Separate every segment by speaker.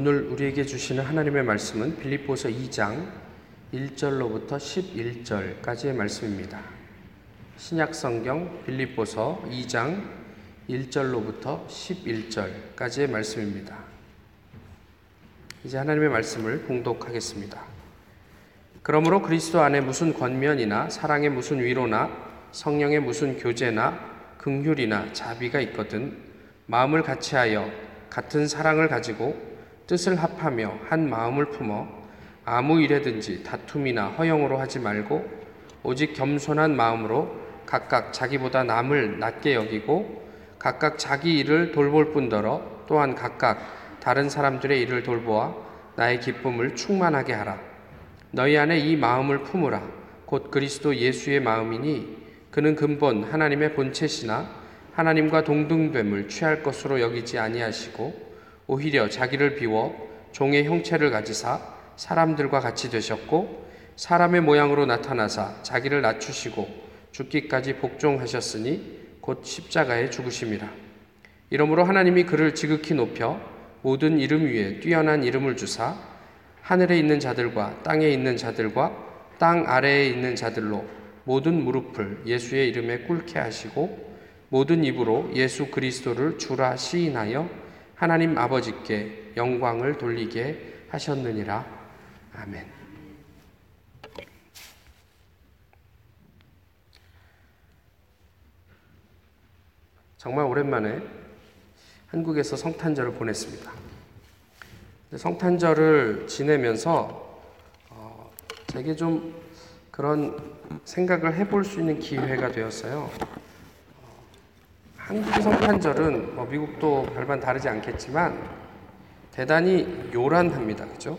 Speaker 1: 오늘 우리에게 주시는 하나님의 말씀은 빌립보서 2장 1절로부터 11절까지의 말씀입니다. 신약 성경 빌립보서 2장 1절로부터 11절까지의 말씀입니다. 이제 하나님의 말씀을 봉독하겠습니다. 그러므로 그리스도 안에 무슨 권면이나 사랑의 무슨 위로나 성령의 무슨 교제나 긍휼이나 자비가 있거든 마음을 같이하여 같은 사랑을 가지고 뜻을 합하며 한 마음을 품어 아무 일에든지 다툼이나 허영으로 하지 말고 오직 겸손한 마음으로 각각 자기보다 남을 낮게 여기고 각각 자기 일을 돌볼 뿐더러 또한 각각 다른 사람들의 일을 돌보아 나의 기쁨을 충만하게 하라. 너희 안에 이 마음을 품으라. 곧 그리스도 예수의 마음이니 그는 근본 하나님의 본체시나 하나님과 동등됨을 취할 것으로 여기지 아니하시고 오히려 자기를 비워 종의 형체를 가지사 사람들과 같이 되셨고 사람의 모양으로 나타나사 자기를 낮추시고 죽기까지 복종하셨으니 곧 십자가에 죽으심이라. 이러므로 하나님이 그를 지극히 높여 모든 이름 위에 뛰어난 이름을 주사 하늘에 있는 자들과 땅에 있는 자들과 땅 아래에 있는 자들로 모든 무릎을 예수의 이름에 꿇게 하시고 모든 입으로 예수 그리스도를 주라 시인하여 하나님 아버지께 영광을 돌리게 하셨느니라. 아멘. 정말 오랜만에 한국에서 성탄절을 보냈습니다. 성탄절을 지내면서 어, 제게 좀 그런 생각을 해볼 수 있는 기회가 되었어요. 한국의 성탄절은 뭐 미국도 별반 다르지 않겠지만 대단히 요란합니다. 그죠?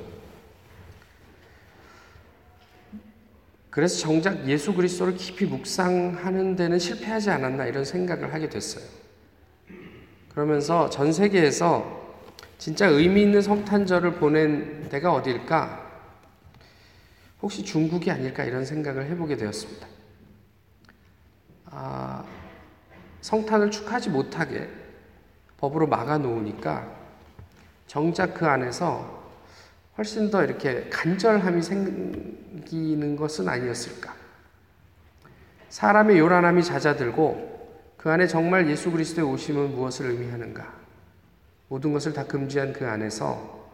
Speaker 1: 그래서 정작 예수 그리스도를 깊이 묵상하는 데는 실패하지 않았나 이런 생각을 하게 됐어요. 그러면서 전 세계에서 진짜 의미 있는 성탄절을 보낸 데가 어딜까? 혹시 중국이 아닐까 이런 생각을 해보게 되었습니다. 아, 성탄을 축하하지 못하게 법으로 막아 놓으니까 정작 그 안에서 훨씬 더 이렇게 간절함이 생기는 것은 아니었을까. 사람의 요란함이 잦아들고 그 안에 정말 예수 그리스도의 오심은 무엇을 의미하는가. 모든 것을 다 금지한 그 안에서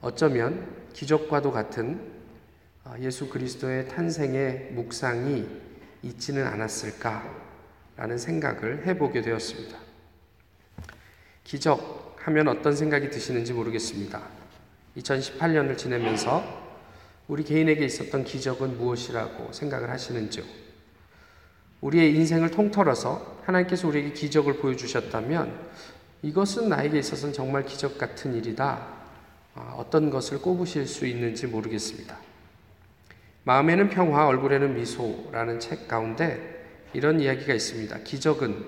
Speaker 1: 어쩌면 기적과도 같은 아, 예수 그리스도의 탄생의 묵상이 있지는 않았을까 라는 생각을 해보게 되었습니다. 기적 하면 어떤 생각이 드시는지 모르겠습니다. 2018년을 지내면서 우리 개인에게 있었던 기적은 무엇이라고 생각을 하시는지요? 우리의 인생을 통틀어서 하나님께서 우리에게 기적을 보여주셨다면 이것은 나에게 있어서는 정말 기적 같은 일이다. 아, 어떤 것을 꼽으실 수 있는지 모르겠습니다. 마음에는 평화, 얼굴에는 미소라는 책 가운데 이런 이야기가 있습니다. 기적은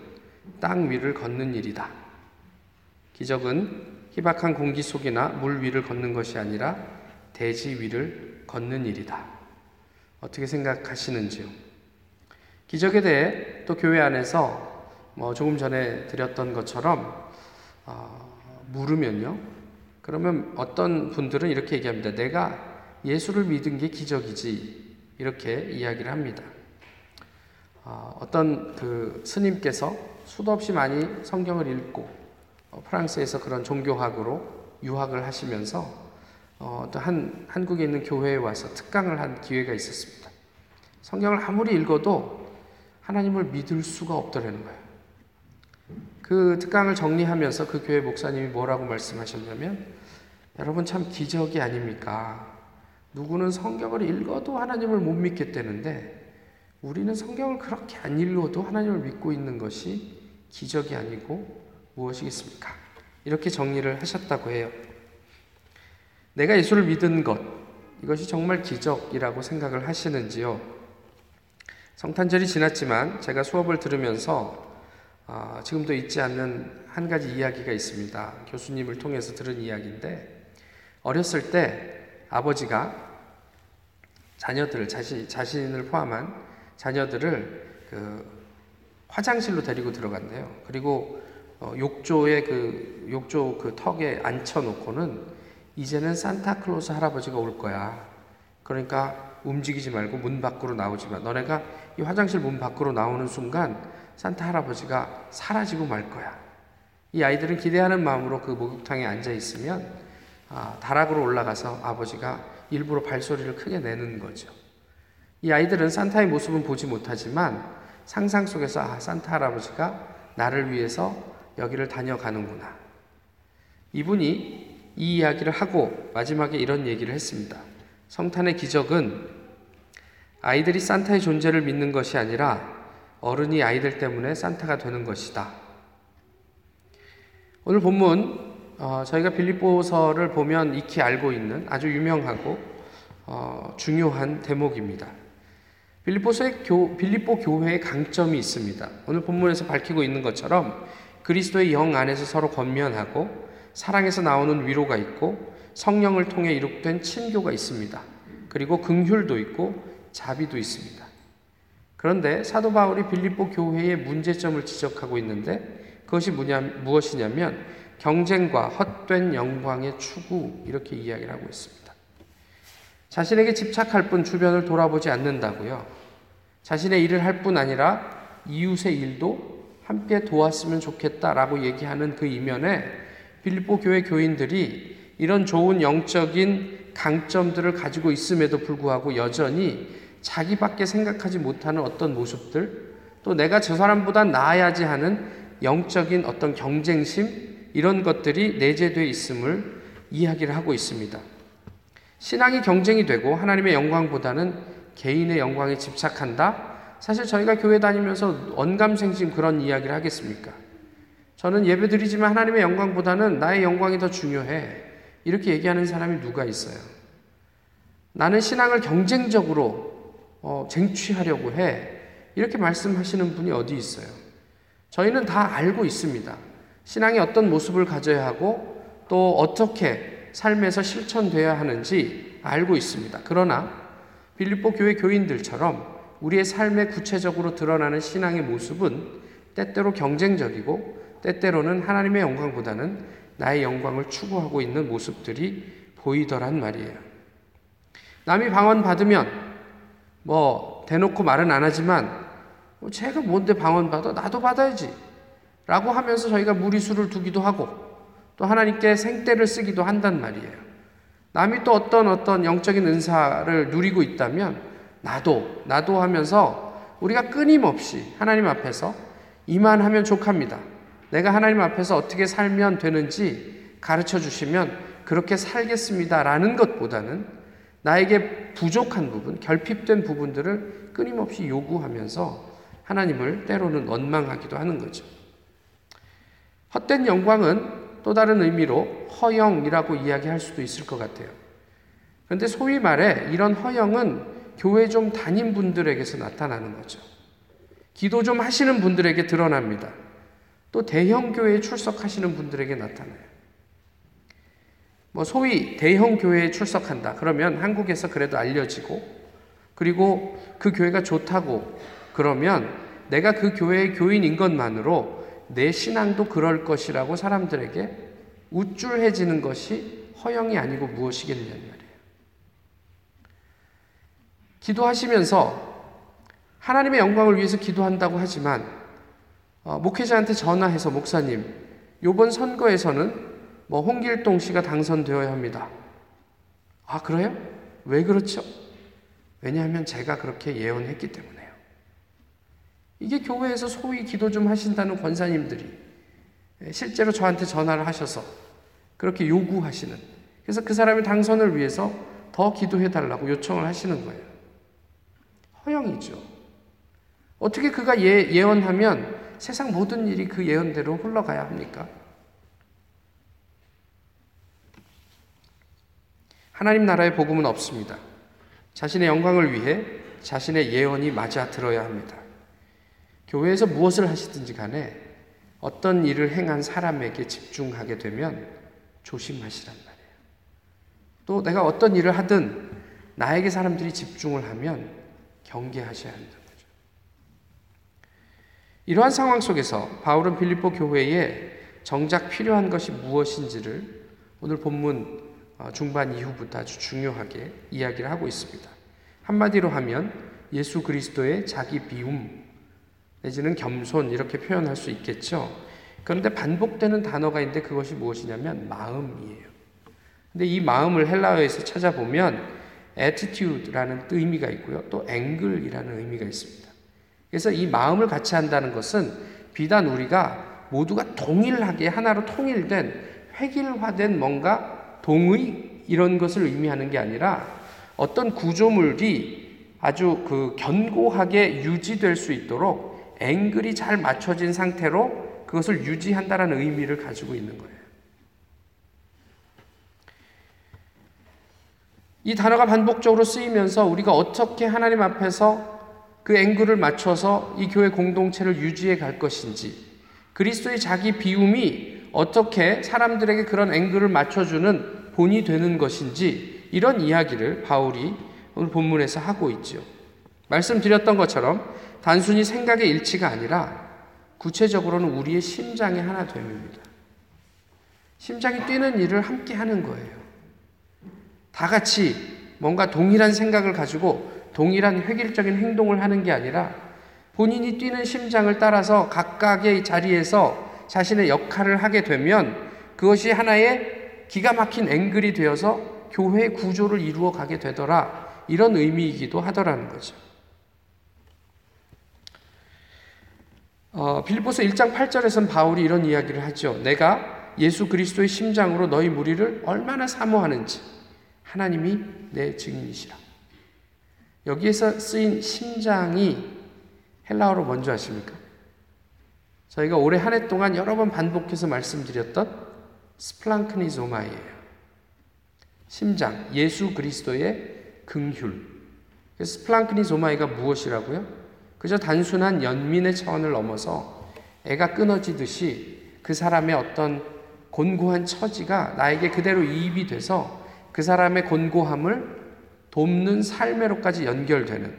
Speaker 1: 땅 위를 걷는 일이다. 기적은 희박한 공기 속이나 물 위를 걷는 것이 아니라 대지 위를 걷는 일이다. 어떻게 생각하시는지요? 기적에 대해 또 교회 안에서 뭐 조금 전에 드렸던 것처럼 어, 물으면요. 그러면 어떤 분들은 이렇게 얘기합니다. 내가 예수를 믿은 게 기적이지. 이렇게 이야기를 합니다. 어, 어떤 그 스님께서 수도 없이 많이 성경을 읽고 어, 프랑스에서 그런 종교학으로 유학을 하시면서 어, 또한 한국에 있는 교회에 와서 특강을 한 기회가 있었습니다. 성경을 아무리 읽어도 하나님을 믿을 수가 없더라는 거예요. 그 특강을 정리하면서 그 교회 목사님이 뭐라고 말씀하셨냐면 여러분 참 기적이 아닙니까? 누구는 성경을 읽어도 하나님을 못 믿겠다는데 우리는 성경을 그렇게 안 읽어도 하나님을 믿고 있는 것이 기적이 아니고 무엇이겠습니까? 이렇게 정리를 하셨다고 해요. 내가 예수를 믿은 것, 이것이 정말 기적이라고 생각을 하시는지요? 성탄절이 지났지만 제가 수업을 들으면서 어, 지금도 잊지 않는 한 가지 이야기가 있습니다. 교수님을 통해서 들은 이야기인데, 어렸을 때 아버지가 자녀들, 자신, 자신을 포함한 자녀들을 그 화장실로 데리고 들어간대요. 그리고 어, 욕조에 그 욕조 그 턱에 앉혀 놓고는 이제는 산타클로스 할아버지가 올 거야. 그러니까 움직이지 말고 문 밖으로 나오지 마. 너네가 이 화장실 문 밖으로 나오는 순간 산타 할아버지가 사라지고 말 거야. 이 아이들은 기대하는 마음으로 그 목욕탕에 앉아 있으면 아, 다락으로 올라가서 아버지가 일부러 발소리를 크게 내는 거죠. 이 아이들은 산타의 모습은 보지 못하지만 상상 속에서 아, 산타 할아버지가 나를 위해서 여기를 다녀가는구나. 이분이 이 이야기를 하고 마지막에 이런 얘기를 했습니다. 성탄의 기적은 아이들이 산타의 존재를 믿는 것이 아니라 어른이 아이들 때문에 산타가 되는 것이다. 오늘 본문 어, 저희가 빌립보서를 보면 익히 알고 있는 아주 유명하고 어, 중요한 대목입니다. 빌립보서의 교, 빌립보 교회의 강점이 있습니다. 오늘 본문에서 밝히고 있는 것처럼 그리스도의 영 안에서 서로 권면하고 사랑에서 나오는 위로가 있고 성령을 통해 이룩된 친교가 있습니다. 그리고 긍휼도 있고 자비도 있습니다. 그런데 사도 바울이 빌립보 교회의 문제점을 지적하고 있는데 그것이 뭐냐, 무엇이냐면 경쟁과 헛된 영광의 추구 이렇게 이야기를 하고 있습니다. 자신에게 집착할 뿐 주변을 돌아보지 않는다고요. 자신의 일을 할 뿐 아니라 이웃의 일도 함께 도왔으면 좋겠다라고 얘기하는 그 이면에 빌립보 교회 교인들이 이런 좋은 영적인 강점들을 가지고 있음에도 불구하고 여전히 자기밖에 생각하지 못하는 어떤 모습들 또 내가 저 사람보다 나아야지 하는 영적인 어떤 경쟁심 이런 것들이 내재되어 있음을 이야기를 하고 있습니다. 신앙이 경쟁이 되고 하나님의 영광보다는 개인의 영광에 집착한다? 사실 저희가 교회 다니면서 언감생심 그런 이야기를 하겠습니까? 저는 예배 드리지만 하나님의 영광보다는 나의 영광이 더 중요해. 이렇게 얘기하는 사람이 누가 있어요? 나는 신앙을 경쟁적으로 어, 쟁취하려고 해. 이렇게 말씀하시는 분이 어디 있어요? 저희는 다 알고 있습니다. 신앙이 어떤 모습을 가져야 하고 또 어떻게 삶에서 실천돼야 하는지 알고 있습니다. 그러나 빌립보 교회 교인들처럼 우리의 삶에 구체적으로 드러나는 신앙의 모습은 때때로 경쟁적이고 때때로는 하나님의 영광보다는 나의 영광을 추구하고 있는 모습들이 보이더란 말이에요. 남이 방언 받으면 뭐 대놓고 말은 안 하지만 뭐 제가 뭔데 방언 받아? 나도 받아야지. 라고 하면서 저희가 무리수를 두기도 하고 또 하나님께 생떼를 쓰기도 한단 말이에요. 남이 또 어떤 어떤 영적인 은사를 누리고 있다면 나도, 나도 하면서 우리가 끊임없이 하나님 앞에서 이만 하면 족합니다. 내가 하나님 앞에서 어떻게 살면 되는지 가르쳐 주시면 그렇게 살겠습니다. 라는 것보다는 나에게 부족한 부분, 결핍된 부분들을 끊임없이 요구하면서 하나님을 때로는 원망하기도 하는 거죠. 헛된 영광은 또 다른 의미로 허영이라고 이야기할 수도 있을 것 같아요. 그런데 소위 말해 이런 허영은 교회 좀 다닌 분들에게서 나타나는 거죠. 기도 좀 하시는 분들에게 드러납니다. 또 대형 교회에 출석하시는 분들에게 나타나요. 뭐 소위 대형 교회에 출석한다. 그러면 한국에서 그래도 알려지고 그리고 그 교회가 좋다고 그러면 내가 그 교회의 교인인 것만으로 내 신앙도 그럴 것이라고 사람들에게 우쭐해지는 것이 허영이 아니고 무엇이겠냐는 말이에요. 기도하시면서 하나님의 영광을 위해서 기도한다고 하지만 어, 목회자한테 전화해서 목사님 이번 선거에서는 뭐 홍길동 씨가 당선되어야 합니다. 아 그래요? 왜 그렇죠? 왜냐하면 제가 그렇게 예언했기 때문에. 이게 교회에서 소위 기도 좀 하신다는 권사님들이 실제로 저한테 전화를 하셔서 그렇게 요구하시는 그래서 그 사람의 당선을 위해서 더 기도해 달라고 요청을 하시는 거예요. 허영이죠. 어떻게 그가 예, 예언하면 세상 모든 일이 그 예언대로 흘러가야 합니까? 하나님 나라의 복음은 없습니다. 자신의 영광을 위해 자신의 예언이 맞아 들어야 합니다. 교회에서 무엇을 하시든지 간에 어떤 일을 행한 사람에게 집중하게 되면 조심하시란 말이에요. 또 내가 어떤 일을 하든 나에게 사람들이 집중을 하면 경계하셔야 거죠. 이러한 상황 속에서 바울은 빌립보 교회에 정작 필요한 것이 무엇인지를 오늘 본문 어, 중반 이후부터 아주 중요하게 이야기를 하고 있습니다. 한마디로 하면 예수 그리스도의 자기 비움 내지는 겸손 이렇게 표현할 수 있겠죠. 그런데 반복되는 단어가 있는데 그것이 무엇이냐면 마음이에요. 근데 이 마음을 헬라어에서 찾아보면 attitude라는 의미가 있고요. 또 angle이라는 의미가 있습니다. 그래서 이 마음을 같이 한다는 것은 비단 우리가 모두가 동일하게 하나로 통일된 획일화된 뭔가 동의 이런 것을 의미하는 게 아니라 어떤 구조물이 아주 그 견고하게 유지될 수 있도록 앵글이 잘 맞춰진 상태로 그것을 유지한다라는 의미를 가지고 있는 거예요. 이 단어가 반복적으로 쓰이면서 우리가 어떻게 하나님 앞에서 그 앵글을 맞춰서 이 교회 공동체를 유지해 갈 것인지, 그리스도의 자기 비움이 어떻게 사람들에게 그런 앵글을 맞춰주는 본이 되는 것인지, 이런 이야기를 바울이 오늘 본문에서 하고 있죠. 말씀드렸던 것처럼 단순히 생각의 일치가 아니라 구체적으로는 우리의 심장의 하나 됨입니다. 심장이 뛰는 일을 함께 하는 거예요. 다 같이 뭔가 동일한 생각을 가지고 동일한 획일적인 행동을 하는 게 아니라 본인이 뛰는 심장을 따라서 각각의 자리에서 자신의 역할을 하게 되면 그것이 하나의 기가 막힌 앵글이 되어서 교회 구조를 이루어 가게 되더라. 이런 의미이기도 하더라는 거죠. 어, 빌보서 1장 8절에서는 바울이 이런 이야기를 하죠. 내가 예수 그리스도의 심장으로 너희 무리를 얼마나 사모하는지 하나님이 내 증인이시라. 여기에서 쓰인 심장이 헬라어로 뭔지 아십니까? 저희가 올해 한 해 동안 여러 번 반복해서 말씀드렸던 스플랑크니조마이에요. 심장, 예수 그리스도의 긍휼. 스플랑크니조마이가 무엇이라고요? 그저 단순한 연민의 차원을 넘어서 애가 끊어지듯이 그 사람의 어떤 곤고한 처지가 나에게 그대로 이입이 돼서 그 사람의 곤고함을 돕는 삶으로까지 연결되는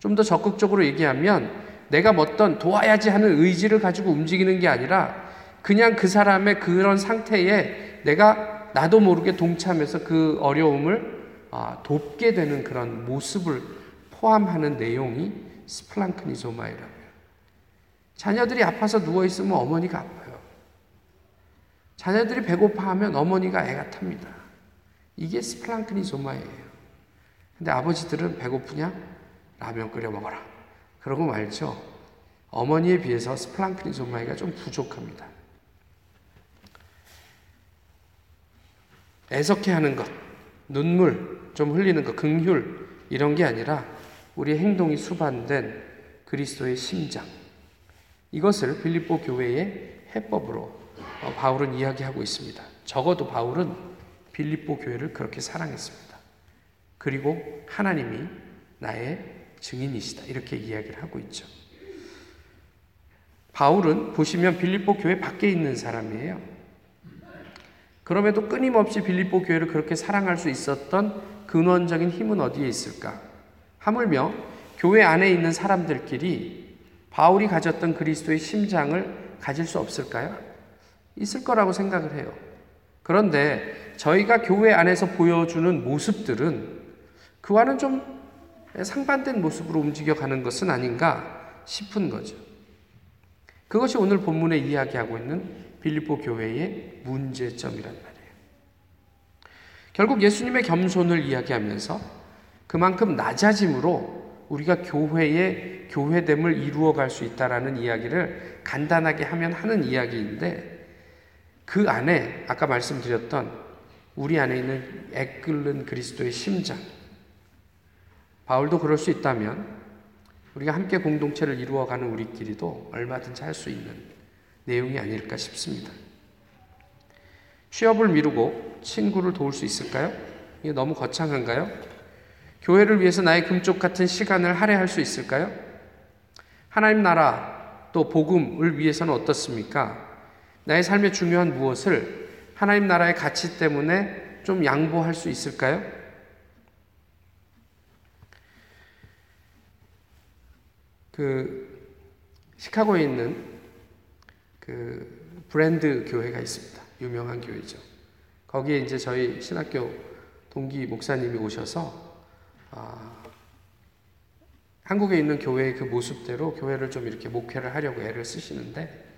Speaker 1: 좀 더 적극적으로 얘기하면 내가 어떤 도와야지 하는 의지를 가지고 움직이는 게 아니라 그냥 그 사람의 그런 상태에 내가 나도 모르게 동참해서 그 어려움을 아, 돕게 되는 그런 모습을 포함하는 내용이 스플랑크니조마이라고요. 자녀들이 아파서 누워 있으면 어머니가 아파요. 자녀들이 배고파하면 어머니가 애가 탑니다. 이게 스플랑크니 조마예요. 근데 아버지들은 배고프냐? 라면 끓여 먹어라. 그러고 말죠. 어머니에 비해서 스플랑크니 조마이가 좀 부족합니다. 애석해 하는 것, 눈물 좀 흘리는 것, 긍휼 이런 게 아니라 우리 행동이 수반된 그리스도의 심장. 이것을 빌립보 교회의 해법으로 어, 바울은 이야기하고 있습니다. 적어도 바울은 빌립보 교회를 그렇게 사랑했습니다. 그리고 하나님이 나의 증인이시다. 이렇게 이야기를 하고 있죠. 바울은 보시면 빌립보 교회 밖에 있는 사람이에요. 그럼에도 끊임없이 빌립보 교회를 그렇게 사랑할 수 있었던 근원적인 힘은 어디에 있을까? 하물며 교회 안에 있는 사람들끼리 바울이 가졌던 그리스도의 심장을 가질 수 없을까요? 있을 거라고 생각을 해요. 그런데 저희가 교회 안에서 보여주는 모습들은 그와는 좀 상반된 모습으로 움직여 가는 것은 아닌가 싶은 거죠. 그것이 오늘 본문에 이야기하고 있는 빌립보 교회의 문제점이란 말이에요. 결국 예수님의 겸손을 이야기하면서 그만큼 낮아짐으로 우리가 교회의 교회됨을 이루어 갈 수 있다라는 이야기를 간단하게 하면 하는 이야기인데 그 안에 아까 말씀드렸던 우리 안에 있는 애끓는 그리스도의 심장. 바울도 그럴 수 있다면 우리가 함께 공동체를 이루어가는 우리끼리도 얼마든지 할 수 있는 내용이 아닐까 싶습니다. 취업을 미루고 친구를 도울 수 있을까요? 이게 너무 거창한가요? 교회를 위해서 나의 금쪽 같은 시간을 할애할 수 있을까요? 하나님 나라 또 복음을 위해서는 어떻습니까? 나의 삶의 중요한 무엇을 하나님 나라의 가치 때문에 좀 양보할 수 있을까요? 그 시카고에 있는 그 브랜드 교회가 있습니다. 유명한 교회죠. 거기에 이제 저희 신학교 동기 목사님이 오셔서 아, 한국에 있는 교회의 그 모습대로 교회를 좀 이렇게 목회를 하려고 애를 쓰시는데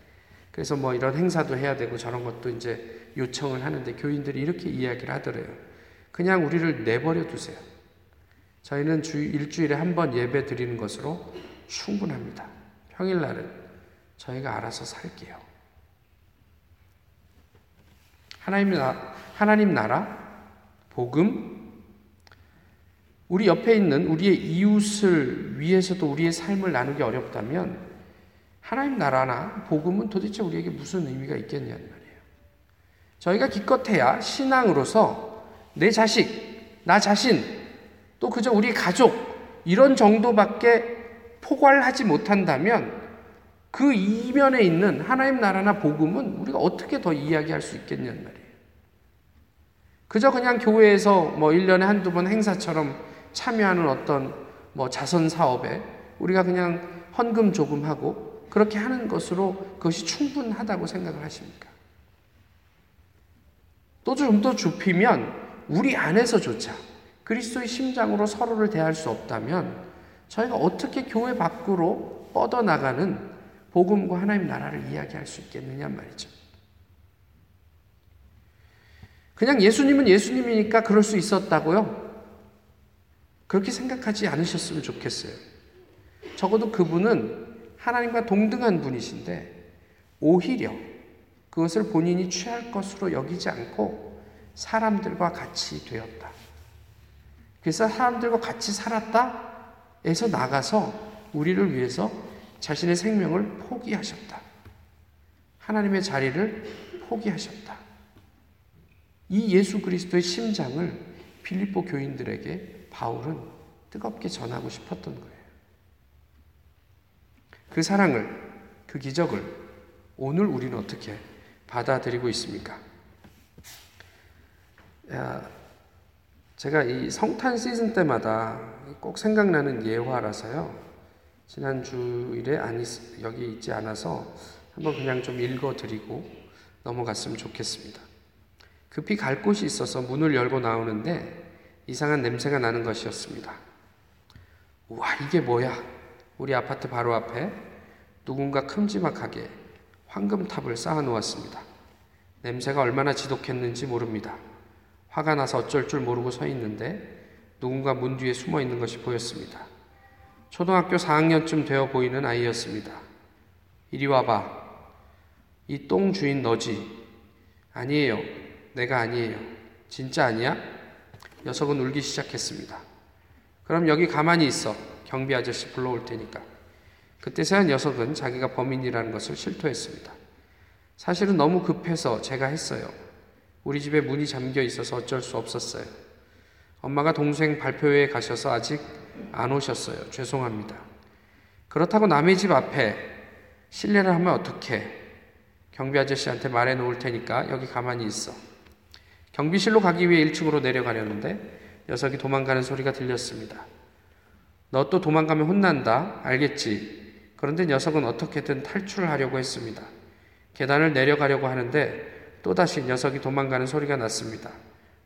Speaker 1: 그래서 뭐 이런 행사도 해야 되고 저런 것도 이제 요청을 하는데 교인들이 이렇게 이야기를 하더래요. 그냥 우리를 내버려 두세요. 저희는 주 일주일에 한 번 예배 드리는 것으로 충분합니다. 평일날은 저희가 알아서 살게요. 하나님 나 하나님 나라 복음 우리 옆에 있는 우리의 이웃을 위해서도 우리의 삶을 나누기 어렵다면 하나님 나라나 복음은 도대체 우리에게 무슨 의미가 있겠냐는 말이에요. 저희가 기껏해야 신앙으로서 내 자식, 나 자신, 또 그저 우리 가족 이런 정도밖에 포괄하지 못한다면 그 이면에 있는 하나님 나라나 복음은 우리가 어떻게 더 이야기할 수 있겠냐는 말이에요. 그저 그냥 교회에서 뭐 1년에 한두 번 행사처럼 참여하는 어떤 뭐 자선 사업에 우리가 그냥 헌금 조금 하고 그렇게 하는 것으로 그것이 충분하다고 생각을 하십니까? 또 좀 더 좁히면 우리 안에서조차 그리스도의 심장으로 서로를 대할 수 없다면 저희가 어떻게 교회 밖으로 뻗어나가는 복음과 하나님 나라를 이야기할 수 있겠느냐 말이죠. 그냥 예수님은 예수님이니까 그럴 수 있었다고요? 그렇게 생각하지 않으셨으면 좋겠어요. 적어도 그분은 하나님과 동등한 분이신데 오히려 그것을 본인이 취할 것으로 여기지 않고 사람들과 같이 되었다. 그래서 사람들과 같이 살았다 에서 나가서 우리를 위해서 자신의 생명을 포기하셨다. 하나님의 자리를 포기하셨다. 이 예수 그리스도의 심장을 빌립보 교인들에게 바울은 뜨겁게 전하고 싶었던 거예요. 그 사랑을, 그 기적을 오늘 우리는 어떻게 받아들이고 있습니까? 제가 이 성탄 시즌 때마다 꼭 생각나는 예화라서요. 지난 주일에 아니 여기 있지 않아서 한번 그냥 좀 읽어드리고 넘어갔으면 좋겠습니다. 급히 갈 곳이 있어서 문을 열고 나오는데 이상한 냄새가 나는 것이었습니다. 와 이게 뭐야? 우리 아파트 바로 앞에 누군가 큼지막하게 황금탑을 쌓아 놓았습니다. 냄새가 얼마나 지독했는지 모릅니다. 화가 나서 어쩔 줄 모르고 서 있는데 누군가 문 뒤에 숨어 있는 것이 보였습니다. 초등학교 4학년쯤 되어 보이는 아이였습니다. 이리 와봐. 이 똥 주인 너지? 아니에요. 내가 아니에요. 진짜 아니야? 녀석은 울기 시작했습니다. 그럼 여기 가만히 있어. 경비 아저씨 불러올 테니까. 그때서야 녀석은 자기가 범인이라는 것을 실토했습니다. 사실은 너무 급해서 제가 했어요. 우리 집에 문이 잠겨 있어서 어쩔 수 없었어요. 엄마가 동생 발표회에 가셔서 아직 안 오셨어요. 죄송합니다. 그렇다고 남의 집 앞에 실례를 하면 어떡해. 경비 아저씨한테 말해 놓을 테니까 여기 가만히 있어. 경비실로 가기 위해 1층으로 내려가려는데 녀석이 도망가는 소리가 들렸습니다. 너 또 도망가면 혼난다. 알겠지? 그런데 녀석은 어떻게든 탈출을 하려고 했습니다. 계단을 내려가려고 하는데 또다시 녀석이 도망가는 소리가 났습니다.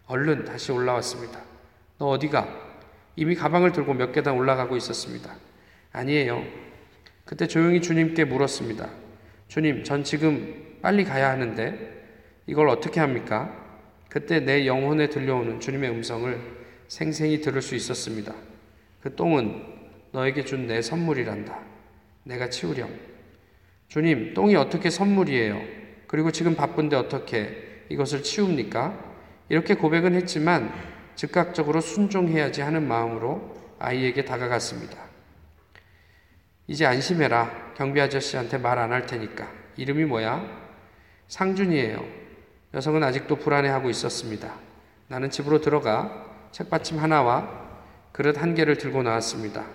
Speaker 1: 얼른 다시 올라왔습니다. 너 어디가? 이미 가방을 들고 몇 계단 올라가고 있었습니다. 아니에요. 그때 조용히 주님께 물었습니다. 주님, 전 지금 빨리 가야 하는데 이걸 어떻게 합니까? 그때 내 영혼에 들려오는 주님의 음성을 생생히 들을 수 있었습니다. 그 똥은 너에게 준 내 선물이란다. 내가 치우렴. 주님, 똥이 어떻게 선물이에요? 그리고 지금 바쁜데 어떻게 이것을 치웁니까? 이렇게 고백은 했지만 즉각적으로 순종해야지 하는 마음으로 아이에게 다가갔습니다. 이제 안심해라. 경비 아저씨한테 말 안 할 테니까. 이름이 뭐야? 상준이에요. 여성은 아직도 불안해하고 있었습니다. 나는 집으로 들어가 책받침 하나와 그릇 한 개를 들고 나왔습니다.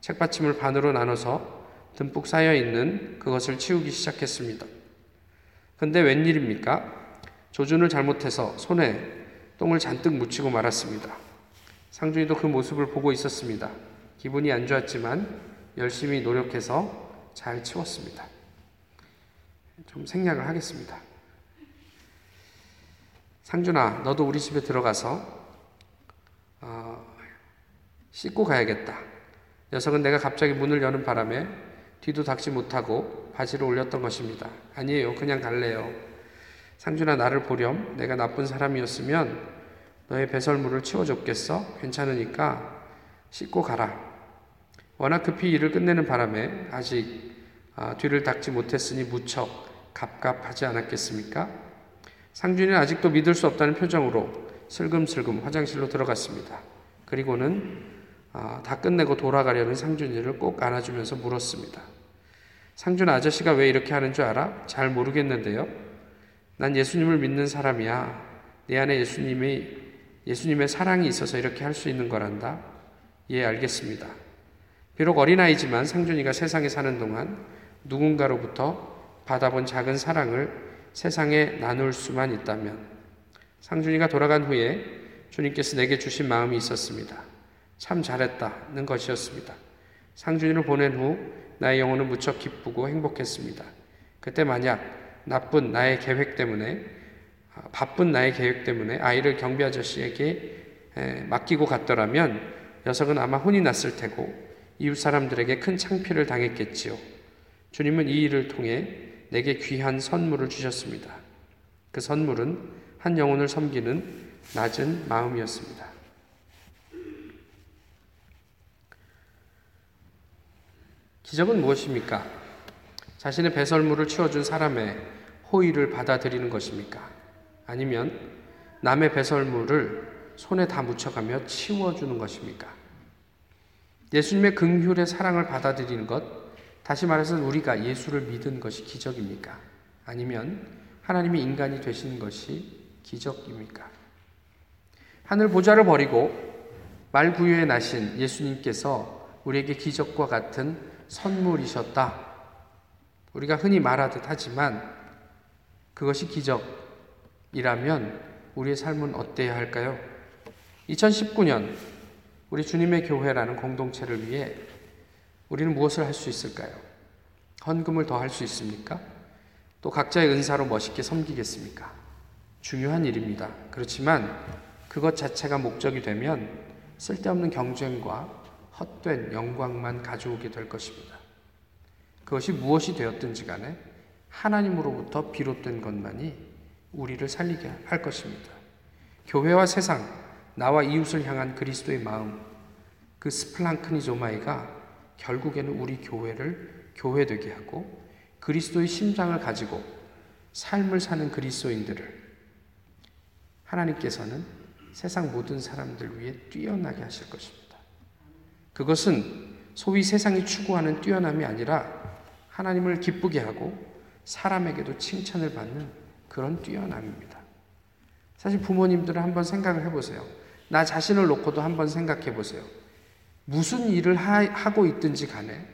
Speaker 1: 책받침을 반으로 나눠서 듬뿍 쌓여 있는 그것을 치우기 시작했습니다. 근데 웬일입니까? 조준을 잘못해서 손에 똥을 잔뜩 묻히고 말았습니다. 상준이도 그 모습을 보고 있었습니다. 기분이 안 좋았지만 열심히 노력해서 잘 치웠습니다. 좀 생략을 하겠습니다. 상준아, 너도 우리 집에 들어가서 어, 씻고 가야겠다. 녀석은 내가 갑자기 문을 여는 바람에 뒤도 닦지 못하고 바지를 올렸던 것입니다. 아니에요. 그냥 갈래요. 상준아, 나를 보렴. 내가 나쁜 사람이었으면 너의 배설물을 치워줬겠어? 괜찮으니까 씻고 가라. 워낙 급히 일을 끝내는 바람에 아직 아, 뒤를 닦지 못했으니 무척 갑갑하지 않았겠습니까? 상준이는 아직도 믿을 수 없다는 표정으로 슬금슬금 화장실로 들어갔습니다. 그리고는 아, 다 끝내고 돌아가려는 상준이를 꼭 안아주면서 물었습니다. 상준 아저씨가 왜 이렇게 하는 줄 알아? 잘 모르겠는데요. 난 예수님을 믿는 사람이야. 내 안에 예수님이 예수님의 사랑이 있어서 이렇게 할 수 있는 거란다. 예, 알겠습니다. 비록 어린아이지만 상준이가 세상에 사는 동안 누군가로부터 받아본 작은 사랑을 세상에 나눌 수만 있다면 상준이가 돌아간 후에 주님께서 내게 주신 마음이 있었습니다. 참 잘했다는 것이었습니다. 상준이를 보낸 후 나의 영혼은 무척 기쁘고 행복했습니다. 그때 만약 나쁜 나의 계획 때문에 아, 바쁜 나의 계획 때문에 아이를 경비 아저씨에게 맡기고 갔더라면 녀석은 아마 혼이 났을 테고 이웃 사람들에게 큰 창피를 당했겠지요. 주님은 이 일을 통해 내게 귀한 선물을 주셨습니다. 그 선물은 한 영혼을 섬기는 낮은 마음이었습니다. 기적은 무엇입니까? 자신의 배설물을 치워준 사람의 호의를 받아들이는 것입니까? 아니면 남의 배설물을 손에 다 묻혀가며 치워주는 것입니까? 예수님의 긍휼의 사랑을 받아들이는 것, 다시 말해서 우리가 예수를 믿은 것이 기적입니까? 아니면 하나님이 인간이 되신 것이 기적입니까? 하늘 보좌를 버리고 말구유에 나신 예수님께서 우리에게 기적과 같은 선물이셨다. 우리가 흔히 말하듯 하지만 그것이 기적, 이라면 우리의 삶은 어때야 할까요? 2019년 우리 주님의 교회라는 공동체를 위해 우리는 무엇을 할 수 있을까요? 헌금을 더 할 수 있습니까? 또 각자의 은사로 멋있게 섬기겠습니까? 중요한 일입니다. 그렇지만 그것 자체가 목적이 되면 쓸데없는 경쟁과 헛된 영광만 가져오게 될 것입니다. 그것이 무엇이 되었든지 간에 하나님으로부터 비롯된 것만이 우리를 살리게 할 것입니다. 교회와 세상, 나와 이웃을 향한 그리스도의 마음, 그 스플랑크니조마이가 결국에는 우리 교회를 교회되게 하고 그리스도의 심장을 가지고 삶을 사는 그리스도인들을 하나님께서는 세상 모든 사람들 위해 뛰어나게 하실 것입니다. 그것은 소위 세상이 추구하는 뛰어남이 아니라 하나님을 기쁘게 하고 사람에게도 칭찬을 받는 그런 뛰어남입니다. 사실 부모님들은 한번 생각을 해보세요. 나 자신을 놓고도 한번 생각해 보세요. 무슨 일을 하, 고 있든지 간에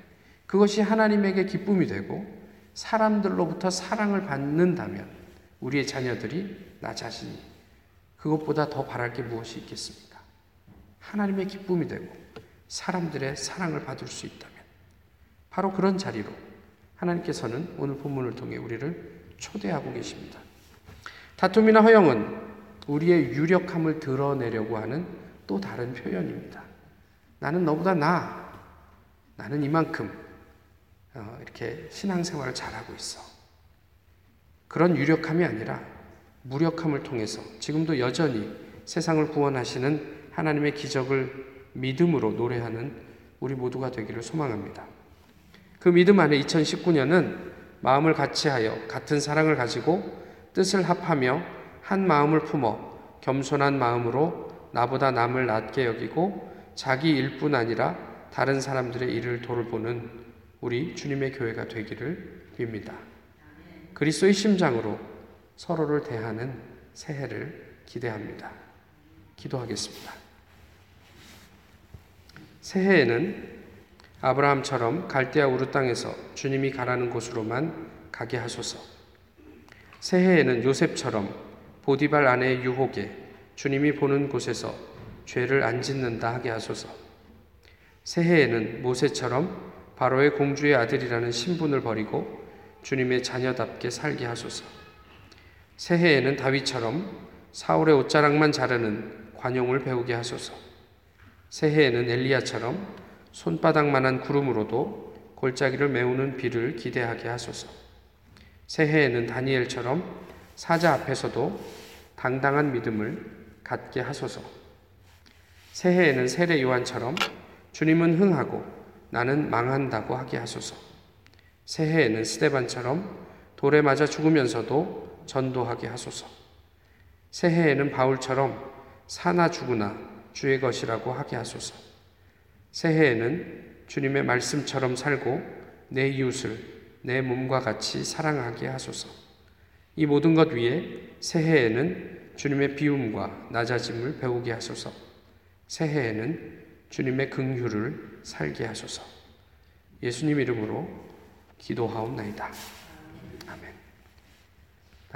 Speaker 1: 그것이 하나님에게 기쁨이 되고 사람들로부터 사랑을 받는다면 우리의 자녀들이 나 자신이 그것보다 더 바랄 게 무엇이 있겠습니까? 하나님의 기쁨이 되고 사람들의 사랑을 받을 수 있다면 바로 그런 자리로 하나님께서는 오늘 본문을 통해 우리를 초대하고 계십니다. 다툼이나 허영은 우리의 유력함을 드러내려고 하는 또 다른 표현입니다. 나는 너보다 나. 나는 이만큼 어, 이렇게 신앙생활을 잘하고 있어. 그런 유력함이 아니라 무력함을 통해서 지금도 여전히 세상을 구원하시는 하나님의 기적을 믿음으로 노래하는 우리 모두가 되기를 소망합니다. 그 믿음 안에 2019년은 마음을 같이하여 같은 사랑을 가지고 뜻을 합하며 한 마음을 품어 겸손한 마음으로 나보다 남을 낮게 여기고 자기 일뿐 아니라 다른 사람들의 일을 돌보는 우리 주님의 교회가 되기를 빕니다. 그리스도의 심장으로 서로를 대하는 새해를 기대합니다. 기도하겠습니다. 새해에는 아브라함처럼 갈대아 우르 땅에서 주님이 가라는 곳으로만 가게 하소서. 새해에는 요셉처럼 보디발 아내의 유혹에 주님이 보는 곳에서 죄를 안 짓는다 하게 하소서. 새해에는 모세처럼 바로의 공주의 아들이라는 신분을 버리고 주님의 자녀답게 살게 하소서. 새해에는 다윗처럼 사울의 옷자락만 자르는 관용을 배우게 하소서. 새해에는 엘리야처럼 손바닥만한 구름으로도 골짜기를 메우는 비를 기대하게 하소서. 새해에는 다니엘처럼 사자 앞에서도 당당한 믿음을 갖게 하소서. 새해에는 세례 요한처럼 주님은 흥하고 나는 망한다고 하게 하소서. 새해에는 스테반처럼 돌에 맞아 죽으면서도 전도하게 하소서. 새해에는 바울처럼 사나 죽으나 주의 것이라고 하게 하소서. 새해에는 주님의 말씀처럼 살고 내 이웃을 내 몸과 같이 사랑하게 하소서. 이 모든 것 위에 새해에는 주님의 비움과 낮아짐을 배우게 하소서. 새해에는 주님의 긍휼을 살게 하소서. 예수님 이름으로 기도하옵나이다.